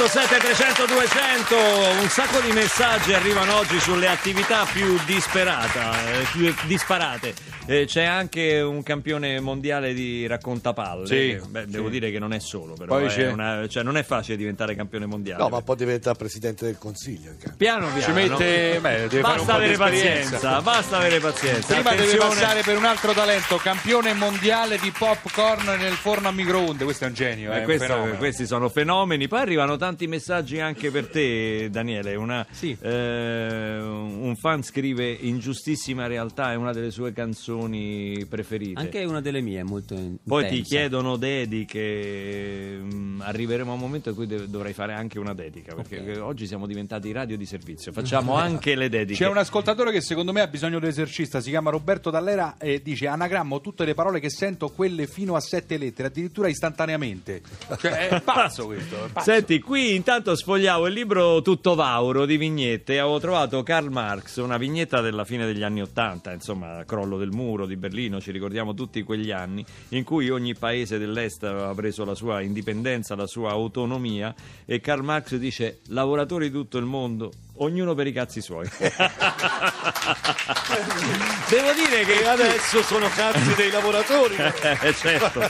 3887 300 200 un sacco di messaggi arrivano oggi sulle attività più disperata, eh, più disparate Eh, c'è anche un campione mondiale di raccontapalle Sì, beh, devo sì. dire che non è solo però Poi è c'è- una- cioè, non è facile diventare campione mondiale No, ma poi diventa presidente del consiglio. piano piano Ci mette, beh, deve basta avere pazienza basta avere pazienza Prima deve Attenzione. passare per un altro talento, campione mondiale di popcorn nel forno a microonde. Questo è un genio, Eh, è un questo- fenomeno. questi sono fenomeni. Poi arrivano tanti messaggi anche per te, Daniele. Una, Sì. eh, un fan scrive: Ingiustissima realtà è una delle sue canzoni preferite. Anche una delle mie, molto in- Poi ti intensa. chiedono dediche. mm, Arriveremo a un momento in cui dev- dovrai fare anche una dedica. Perché oggi siamo diventati radio di servizio. Facciamo anche le dediche. C'è un ascoltatore che secondo me ha bisogno di esercista, si chiama Roberto Dallera e dice anagrammo tutte le parole che sento, quelle fino a sette lettere, addirittura istantaneamente. Cioè è pazzo questo, è pazzo. Senti, qui intanto sfogliavo il libro Tutto Vauro di vignette. E avevo trovato Karl Marx, una vignetta della fine degli anni Ottanta, insomma, crollo del muro di Berlino, ci ricordiamo tutti quegli anni in cui ogni paese dell'est aveva preso la sua indipendenza, la sua autonomia e Karl Marx dice lavoratori di tutto il mondo, ognuno per i cazzi suoi. Devo dire che adesso sono cazzi dei lavoratori. eh, certo.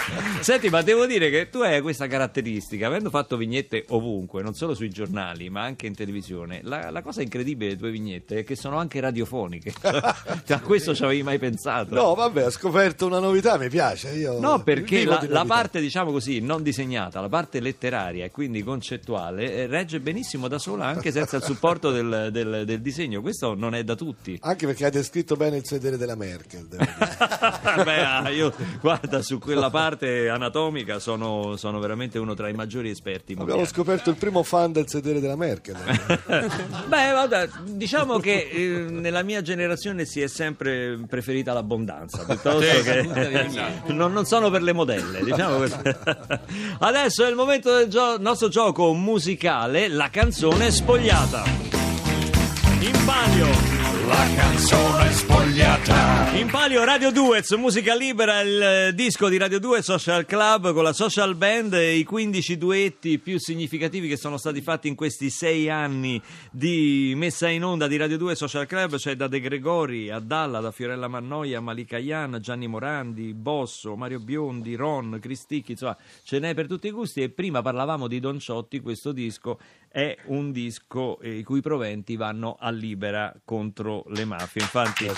Senti, ma devo dire che tu hai questa caratteristica, avendo fatto vignette ovunque, non solo sui giornali, ma anche in televisione. La, la cosa incredibile delle tue vignette è che sono anche radiofoniche. A questo ci avevi mai pensato? No, vabbè, ho scoperto una novità, mi piace. Io No, perché la, la parte, diciamo così, non disegnata, la parte letteraria e quindi concettuale, eh, regge benissimo da sola anche senza il supporto del, del- del disegno. Questo non è da tutti. Anche perché hai descritto bene il sedere della Merkel. Beh, ah, io guarda, su quella parte anatomica sono, sono veramente uno tra i maggiori esperti Abbiamo mondiali. scoperto il primo fan del sedere della Merkel. Beh, guarda, diciamo che eh, nella mia generazione si è sempre preferita l'abbondanza piuttosto che non, non sono per le modelle, diciamo così. Adesso è il momento del gio- nostro gioco musicale, la canzone spogliata. In palio. La canzone spogliata. In palio Radio Duez, musica libera, il eh, disco di Radio 2 Social Club con la social band e i 15 duetti più significativi che sono stati fatti in questi sei anni di messa in onda di Radio 2 Social Club, cioè da De Gregori a Dalla, da Fiorella Mannoia, Malika Yan, Gianni Morandi, Bosso, Mario Biondi, Ron, Cristicchi, insomma ce n'è per tutti i gusti e prima parlavamo di Don Ciotti, questo disco è un disco eh, i cui proventi vanno a libera contro le mafie. Infatti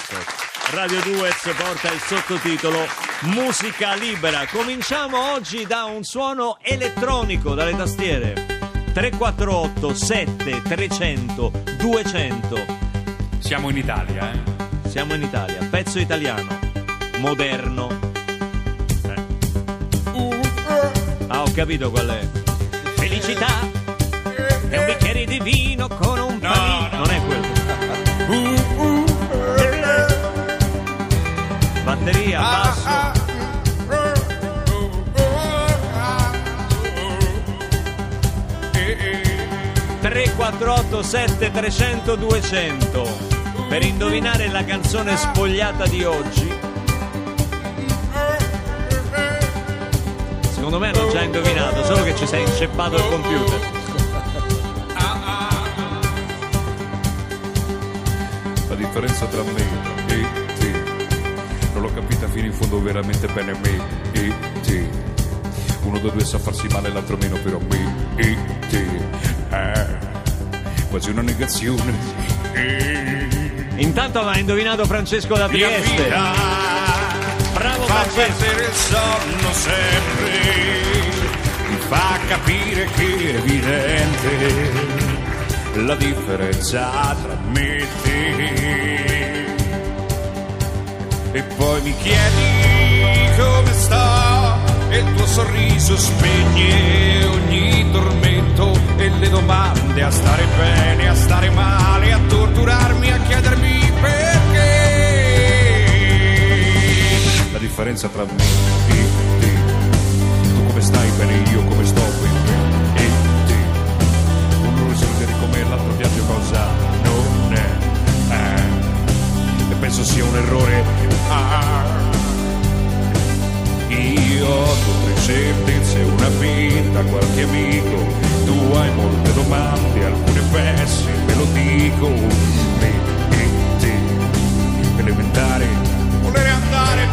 Radio 2 porta il sottotitolo Musica libera. Cominciamo oggi da un suono elettronico dalle tastiere. 348 7 300 200. Siamo in Italia, eh? Siamo in Italia, pezzo italiano, moderno. Eh. Ah, ho capito qual è. Felicità è un bicchiere di vino con un panino. Non è quello. Batteria, basso. 348 7 300 200 per indovinare la canzone spogliata di oggi. Secondo me hanno già indovinato, solo che ci sei inceppato il computer. Differenza tra me e te non l'ho capita fino in fondo veramente bene me e te. Uno dei due sa farsi male, l'altro meno, però me e te. Ah, quasi una negazione. Eh, Intanto aveva indovinato Francesco da Trieste. Bravo fa Francesco. perdere il sonno sempre. Mi fa capire che è evidente la differenza tra me e te. E poi mi chiedi come sto e il tuo sorriso spegne ogni tormento e le domande a stare bene, a stare male, a torturarmi, a chiedermi perché. La differenza tra me e te. Tu come stai bene, io come penso sia un errore. Ah. Io ho tutte certezze, una vita, qualche amico, tu hai molte come me e te. Elementare, volere andare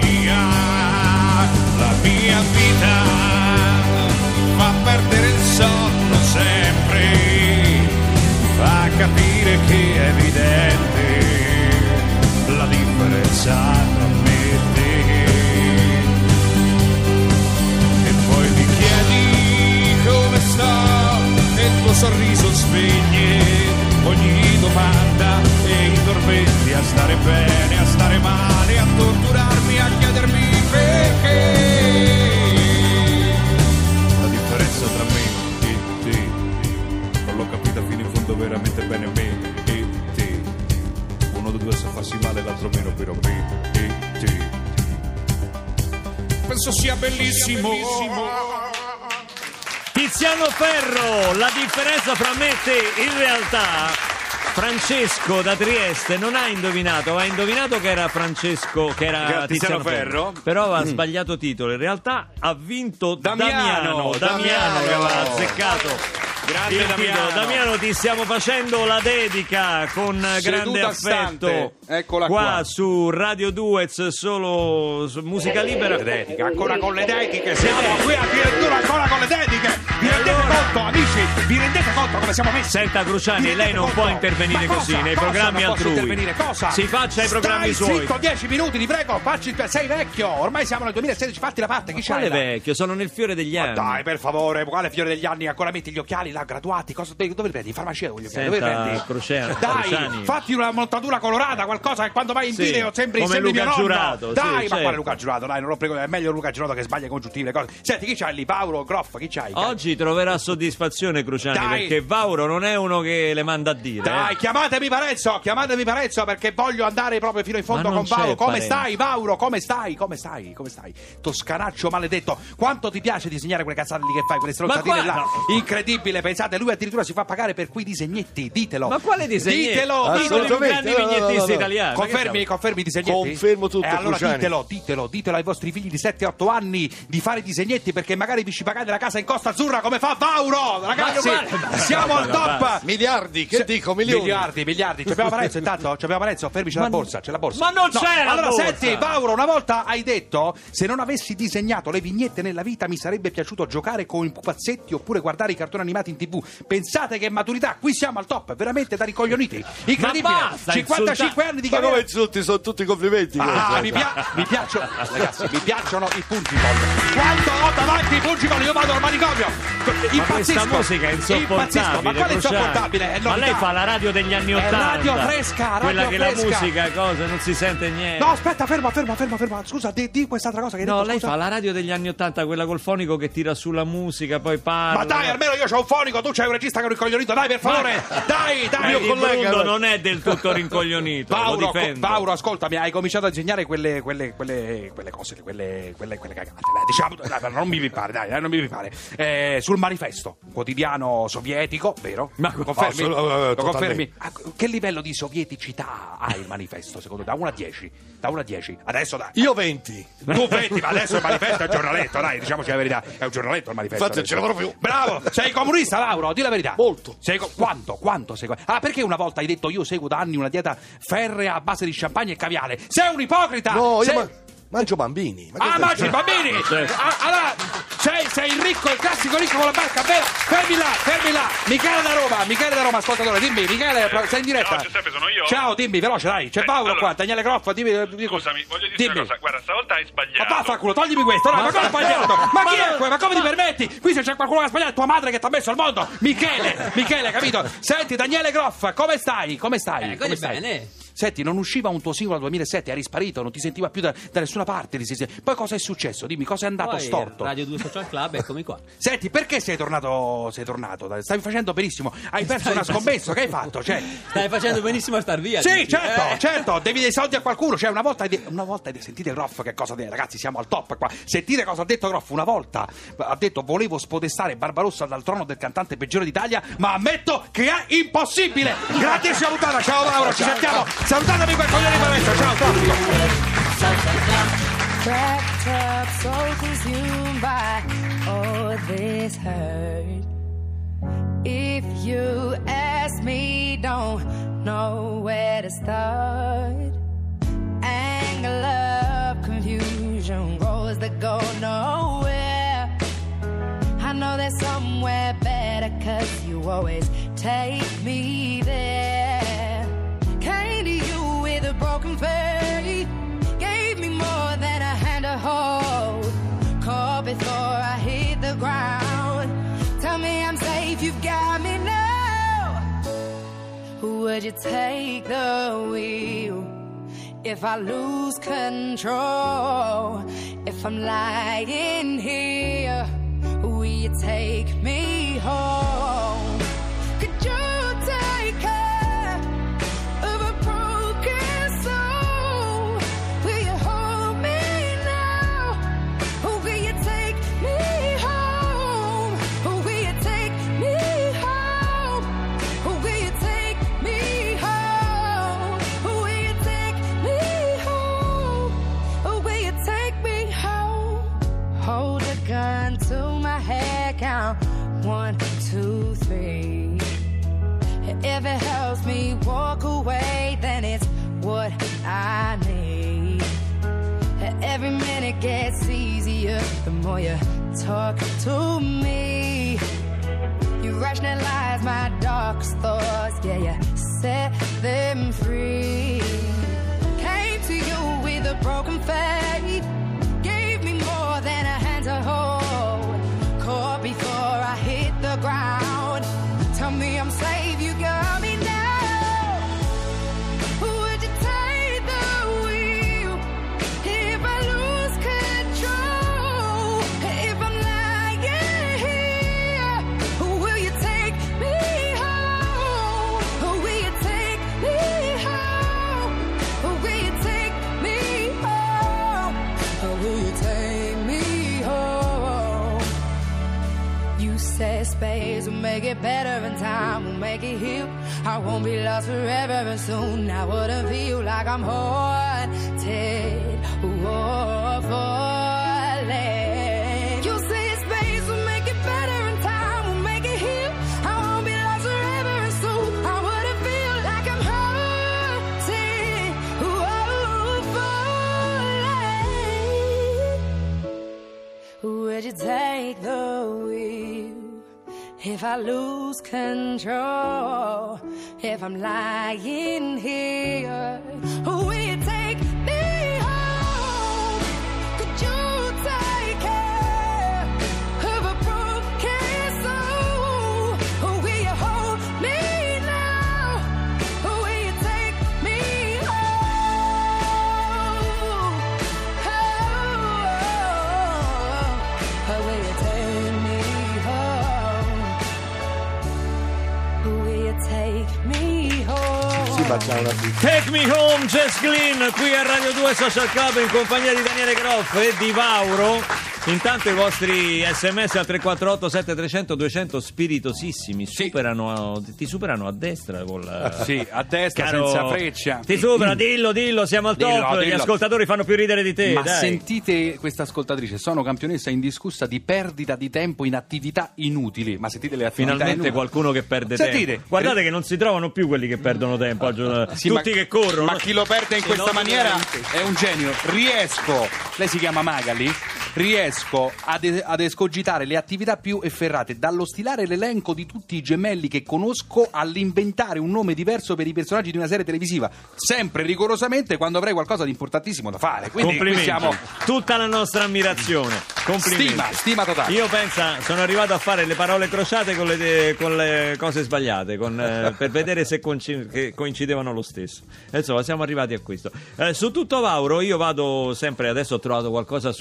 via. La mia vita fa perdere il sonno sempre, fa capire che è evidente me e te. E poi mi chiedi come sto e il tuo sorriso spegne ogni domanda e i tormenti a stare bene, a stare male, a torturarmi, a chiedermi perché. La differenza tra me farsi male, l'altro meno, però me e te. Penso sia bellissimo. Tiziano Ferro, la differenza fra me e te in realtà Francesco da Trieste non ha indovinato, ha indovinato che era Francesco, che era Tiziano, Tiziano Ferro, Ferro. però aveva sbagliato titolo. In realtà ha vinto Damiano, Damiano, Damiano, che aveva Damiano. azzeccato. Grande il. Damiano. Damiano, ti stiamo facendo la dedica con grande Seduta affetto stante. Eccola qua, qua. su Radio Duez, solo musica libera. dedica, ancora con le dediche, siamo qui addirittura ancora con le dediche. Vi rendete conto, amici? Vi rendete conto come siamo messi? Senta Cruciani, lei non conto? può intervenire Ma così cosa? nei Cosa programmi non altrui. intervenire? Cosa? Si faccia i programmi Stai suoi. zitto 10 minuti, ti prego, facci sei vecchio. Ormai siamo nel 2016, fatti la parte, chi c'hai? Quale vecchio? Sono nel fiore degli Ma anni. dai, per favore, quale fiore degli anni? Ancora metti gli occhiali là, graduati? Cosa, dove li prendi? In farmacia occhiali? Senta, dove prendi? Cruciani- Dai, Cruciani. fatti una montatura colorata, qualcosa che quando vai in Sì, video sembri, come sembri Luca mio. Giurato, sì, Dai, ma certo. quale Luca Giurato? Dai, non lo prego, è meglio Luca Giurato che sbaglia i congiuntivi, le cose. Senti, chi c'hai lì? Paolo, Groff, chi c'hai? Oggi troverà soddisfazione Cruciani Dai. perché Vauro non è uno che le manda a dire. Dai, eh. chiamatemi Parenzo, chiamatemi Parenzo perché voglio andare proprio fino in fondo con Vauro. Come Parenzo. stai, Vauro? Come stai? Come stai? Come stai? Toscanaccio maledetto. Quanto ti piace disegnare quelle cazzate lì che fai, quelle stronzatine qua- là? no. Incredibile, pensate, lui addirittura si fa pagare per quei disegnetti, ditelo. Ma quale disegnetti? Ditelo, più Assolutamente, grandi no, no, no, vignettisti no. italiani. Confermi, confermi i disegnetti? Confermo tutto, E allora Cruciani. ditelo, ditelo, ditelo ai vostri figli di 7-8 anni di fare i disegnetti perché magari vi ci pagate la casa in Costa Azzurra come fa Vauro! Ragazzi, siamo al top! Miliardi, che dico, milioni. Miliardi, miliardi. Ci abbiamo Parenzo intanto? Ci abbiamo Parenzo? Fermi, c'è la borsa, c'è la borsa. Ma non No, c'è la Allora, borsa! senti, Paolo, una volta hai detto se non avessi disegnato le vignette nella vita mi sarebbe piaciuto giocare con i pupazzetti oppure guardare i cartoni animati in tv. Pensate che maturità, qui siamo al top, veramente da ricoglioniti. Incredibile. basta 55 insultare. anni di Ma come carriera. insulti, sono tutti complimenti. Ah, mi, pia- mi piacciono, ragazzi, mi piacciono i pungicoll. Quando ho davanti i pungicoll io vado al manicomio. Ma Impazzisco. questa musica è insopportabile. Ma quale Cruciani. insopportabile? È Ma lei fa la radio degli anni È Ottanta. radio fresca, radio Quella che fresca. la musica, cosa, non si sente niente. No, aspetta, ferma, ferma, ferma, ferma. Scusa, di, di quest'altra cosa che No, detto, lei scusa. fa la radio degli anni Ottanta, quella col fonico che tira sulla musica, poi parla. Ma dai, almeno io c'ho un fonico, tu c'hai un regista che è un ricoglionito, dai, per favore. Dai, dai. Il Mio collega- non è del tutto rincoglionito. lo Paolo, difendo. Paolo, ascoltami, hai cominciato a disegnare quelle, quelle, quelle, quelle cose, quelle, quelle, quelle cagate. Dai, diciamo, dai, non mi pare, dai, dai, non mi pare. Eh, sul manifesto, un quotidiano sovietico, vero? Ma- confermi? assolut- eh, confermi? Che livello di sovieticità ha il manifesto, secondo te? Da 1 a 10? Da 1 a 10? Adesso dai. Io 20. Tu vedi, ma adesso il manifesto è un giornaletto, dai, diciamoci la verità. È un giornaletto il manifesto. Infatti, adesso. ce lavoro più. Bravo, sei comunista, Lauro, di la verità. Molto. Co- quanto? Quanto sei co- Ah, perché una volta hai detto io seguo da anni una dieta ferrea a base di champagne e caviale? Sei un ipocrita! No, io Sei- ma- mangio bambini. Ma Ah, mangi i bambini! Ah, allora, sei, sei il ricco, il classico ricco con la barca, vero? Fermi là, fermi là! Michele da Roma, Michele da Roma, ascoltatore, dimmi, Michele, sei in diretta? Ciao, Giuseppe, sono io. Ciao, dimmi, veloce, dai, c'è Eh, Paolo allora- qua, Daniele Groffa, dimmi, dimmi Scusami, voglio dirti dimmi. una cosa. Guarda, stavolta hai Ma sbagliato. vaffanculo, toglimi questo, dai, ma, come ho sbagliato? Ma, Ma chi è no. quello? Ma come ti permetti? Qui se c'è qualcuno che ha sbagliato, è tua madre che ti ha messo al mondo! Michele, Michele, capito? Senti, Daniele Groff, come stai? Come stai? Eh, come stai? bene. Senti, non usciva un tuo singolo dal 2007, eri sparito, non ti sentiva più da, da nessuna parte. Poi cosa è successo? Dimmi, cosa è andato Poi storto? Radio 2 Social Club, eccomi qua. Senti, perché sei tornato? Sei tornato? Stavi facendo benissimo. Hai perso una scommessa, che hai fatto? Cioè, Stai facendo benissimo a star via. sì, dici? certo, Eh. certo, devi dei soldi a qualcuno. Cioè, una volta, de- una volta de- sentite Groff che cosa detto, ragazzi, siamo al top qua. Sentite cosa ha detto Groff. Una volta ha detto volevo spodestare Barbarossa dal trono del cantante peggiore d'Italia, ma ammetto che è impossibile. Grandissima puntata, ciao Mauro, ci sentiamo. Salutatemi quel coglione di Parenzo, ciao, traffico. Cracked up, so consumed by all this hurt. If you ask me to start. Anger, love, confusion, roads that go nowhere. I know there's somewhere better, cause you always take me there. Would you take the wheel if I lose control? If I'm lying here, will you take me home? Away, then it's what I need. Every minute gets easier the more you talk to me. You rationalize my darkest thoughts, yeah, you set them free. Came to you with a broken faith, space will make it better and time will make it heal. I won't be lost forever and soon I wouldn't feel like I'm haunted falling. You say space will make it better and time will make it heal. I won't be lost forever and soon I wouldn't feel like I'm haunted or falling. Would you take the if I lose control? If I'm lying here, will you take me c'ha una pizza. Take me home, Jess Glynn, qui a Radio 2 Social Club in compagnia di Daniele Groff e di Vauro. Intanto i vostri sms al 348 7300 200 spiritosissimi superano, ti superano a destra con la... Sì, a destra Caro- senza freccia. Ti supera, dillo, dillo, siamo al Dillo, top. Gli dillo. ascoltatori fanno più ridere di te. Ma dai. sentite questa ascoltatrice, sono campionessa indiscussa di perdita di tempo in attività inutili. Ma sentite le attività Finalmente qualcuno che perde Sentite, tempo. Guardate che non si trovano più quelli che perdono tempo. al giorno- Sì, Tutti ma- che corrono. Ma chi lo perde in questa maniera veramente. è un genio. Riesco, lei si chiama Magali, riesco ad, ad escogitare le attività più efferrate, dallo stilare l'elenco di tutti i gemelli che conosco all'inventare un nome diverso per i personaggi di una serie televisiva, sempre rigorosamente quando avrei qualcosa di importantissimo da fare. Quindi qui siamo Tutta la nostra ammirazione. Complimenti. stima, stima totale. Io pensa, sono arrivato a fare le parole crociate con le, con le cose sbagliate, con, eh, per vedere se coincidevano lo stesso. Insomma, siamo arrivati a questo. Eh, su tutto Vauro, io vado sempre, adesso ho trovato qualcosa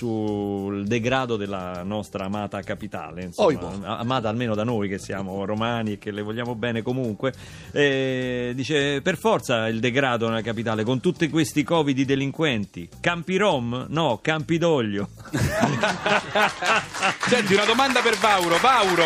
sul degrado della nostra amata capitale, insomma, Oibo. amata almeno da noi che siamo romani e che le vogliamo bene comunque. Eh, dice, per forza il degrado nella capitale, con tutti questi covid di delinquenti. Campi Rom? No, Campidoglio. Senti, una domanda per Vauro. Vauro,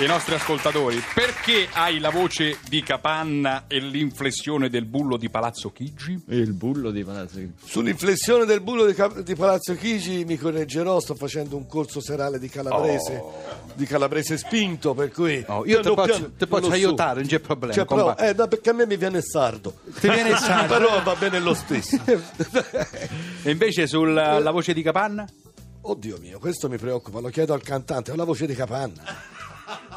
i nostri ascoltatori, perché hai la voce di Capanna e l'inflessione del bullo di Palazzo Chigi? Il bullo di Palazzo. Sull'inflessione del bullo di, Cap- di Palazzo Chigi mi correggerò, sto facendo un corso serale di calabrese, di calabrese spinto, per cui... Oh, io ti posso- posso aiutare, non c'è problema, Cioè, però, eh, no, perché a me mi viene sardo. Ti viene sardo? però va bene lo stesso. E invece sulla voce di Capanna? Oddio mio, questo mi preoccupa, lo chiedo al cantante, ho la voce di capanna.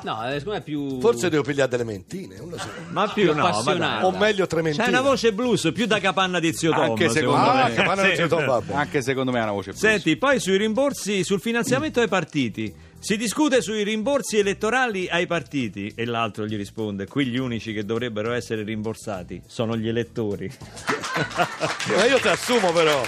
No, secondo me è più... Forse devo pigliare delle mentine, non lo so. Ma più Più no, ma appassionato. O meglio trementine. C'è una voce blues più da capanna di zio Tom. Anche secondo secondo Ah, me. capanna non Sì. ci va bene. Anche secondo me ha una voce blues. Senti, poi sui rimborsi, sul finanziamento ai partiti. Si discute sui rimborsi elettorali ai partiti e l'altro gli risponde: qui gli unici che dovrebbero essere rimborsati sono gli elettori. Ma io ti assumo però.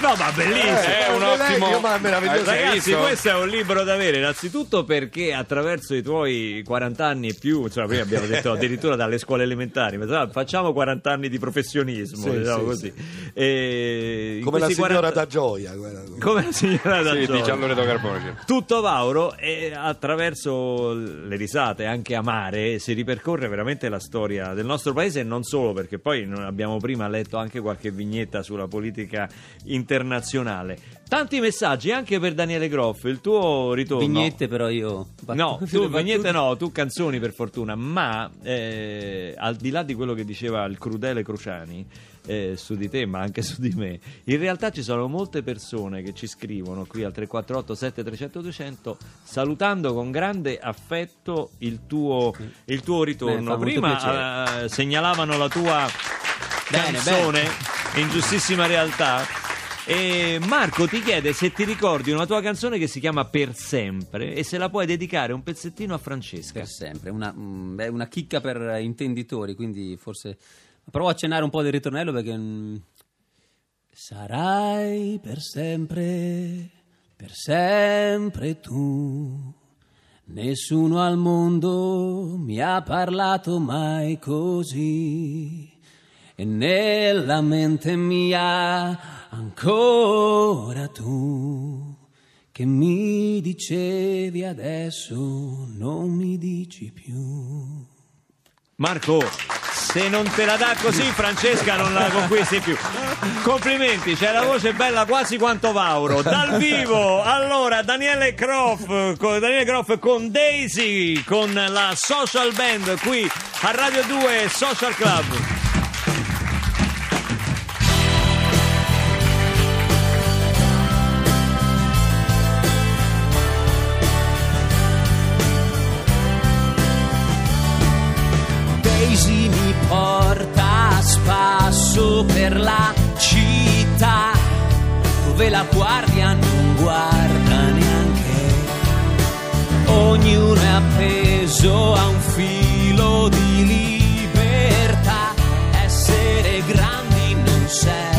no, ma bellissimo! è un ottimo- ma. Eh, Ragazzi, questo è un libro da avere, innanzitutto perché attraverso i tuoi 40 anni e più, insomma, prima abbiamo detto addirittura dalle scuole elementari, ma insomma, facciamo 40 anni di professionismo, Sì, diciamo sì, così. E in Come la questi signora 40 da gioia. Come la signora da Sì, Gioia. dice Loreto Carbone. Tutto Vauro e attraverso le risate anche amare si ripercorre veramente la storia del nostro paese e non solo perché poi abbiamo prima letto anche qualche vignetta sulla politica internazionale. Tanti messaggi anche per Daniele Groff, il tuo ritorno. Vignette però io... No, tu vignette no, tu canzoni per fortuna, ma eh, al di là di quello che diceva il crudele Cruciani eh, su di te, ma anche su di me, in realtà ci sono molte persone che ci scrivono qui al 348 7300 200 salutando con grande affetto il tuo, il tuo Beh, ritorno. molto Prima eh, segnalavano la tua Bene, canzone in giustissima realtà. E Marco ti chiede se ti ricordi una tua canzone che si chiama Per sempre e se la puoi dedicare un pezzettino a Francesca. Per sempre, una, mm, beh, una chicca per intenditori, quindi forse... Provo a accennare un po' del ritornello perché... mm, Sarai per sempre, per sempre tu. Nessuno al mondo mi ha parlato mai così. E nella mente mia ancora tu che mi dicevi adesso non mi dici più. Marco, se non te la dà così Francesca non la conquisti più. Complimenti, c'è la voce bella quasi quanto Vauro. Dal vivo, allora Daniele Groff, con, Daniele Groff con Daisy, con la Social Band qui a Radio 2 Social Club. Dove la guardia non guarda neanche. Ognuno è appeso a un filo di libertà. Essere grandi non serve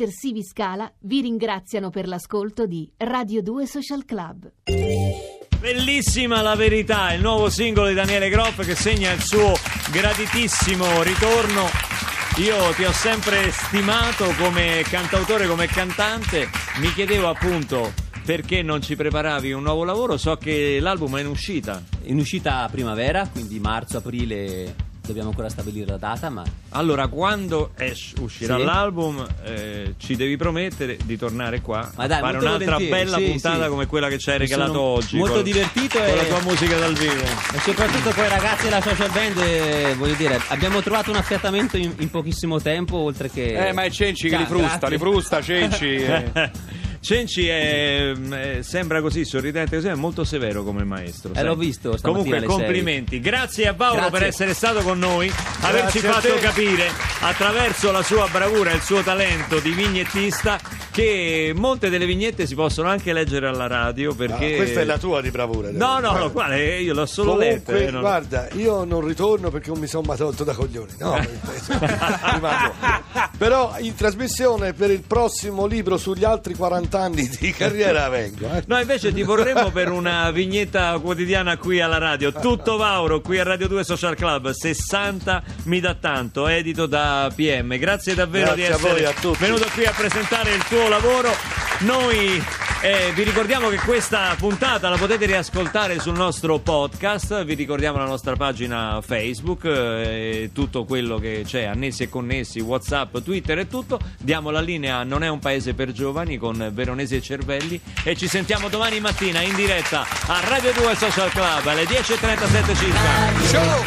Detersivi Scala vi ringraziano per l'ascolto di Radio 2 Social Club. Bellissima la verità, il nuovo singolo di Daniele Groff che segna il suo graditissimo ritorno. Io ti ho sempre stimato come cantautore, come cantante. Mi chiedevo appunto perché non ci preparavi un nuovo lavoro. So che l'album è in uscita. In uscita a primavera, quindi marzo-aprile dobbiamo ancora stabilire la data, ma Allora, quando es- uscirà Sì. l'album, eh, ci devi promettere di tornare qua Ma a dai, fare molto un'altra volentieri, bella sì, puntata sì. come quella che ci hai Mi regalato sono oggi. molto con- divertito con e- la tua musica dal vivo. E soprattutto poi ragazzi della social band, eh, voglio dire, abbiamo trovato un affiatamento in, in pochissimo tempo, oltre che... Eh, ma è Cenci che Già, li frusta, grazie. li frusta Cenci. eh. Cenci è, eh, sembra così sorridente, così è molto severo come maestro. sai. l'ho visto Comunque, alle sei. complimenti. Grazie a Paolo Grazie. per essere stato con noi, averci Grazie a fatto capire attraverso la sua bravura e il suo talento di vignettista che molte delle vignette si possono anche leggere alla radio Ah, perché. questa è la tua di bravura. No, no, Guarda. no, quale? Io l'ho solo letta. Comunque, eh, non- guarda, io non ritorno perché non mi sono mai tolto da coglioni. No, rimango. Però in trasmissione per il prossimo libro sugli altri 40 anni di carriera vengo. eh. No, invece ti vorremmo per una vignetta quotidiana qui alla radio. Tutto Vauro qui a Radio 2 Social Club 60 mi dà tanto, edito da PM. Grazie davvero Grazie di essere venuto qui a presentare il tuo lavoro. Noi eh, vi ricordiamo che questa puntata la potete riascoltare sul nostro podcast. Vi ricordiamo la nostra pagina Facebook eh, e tutto quello che c'è, annessi e connessi, WhatsApp, Twitter e tutto. Diamo la linea Non è un paese per giovani con Veronesi e Cervelli e ci sentiamo domani mattina in diretta a Radio 2 Social Club alle 10.37 circa. Ciao!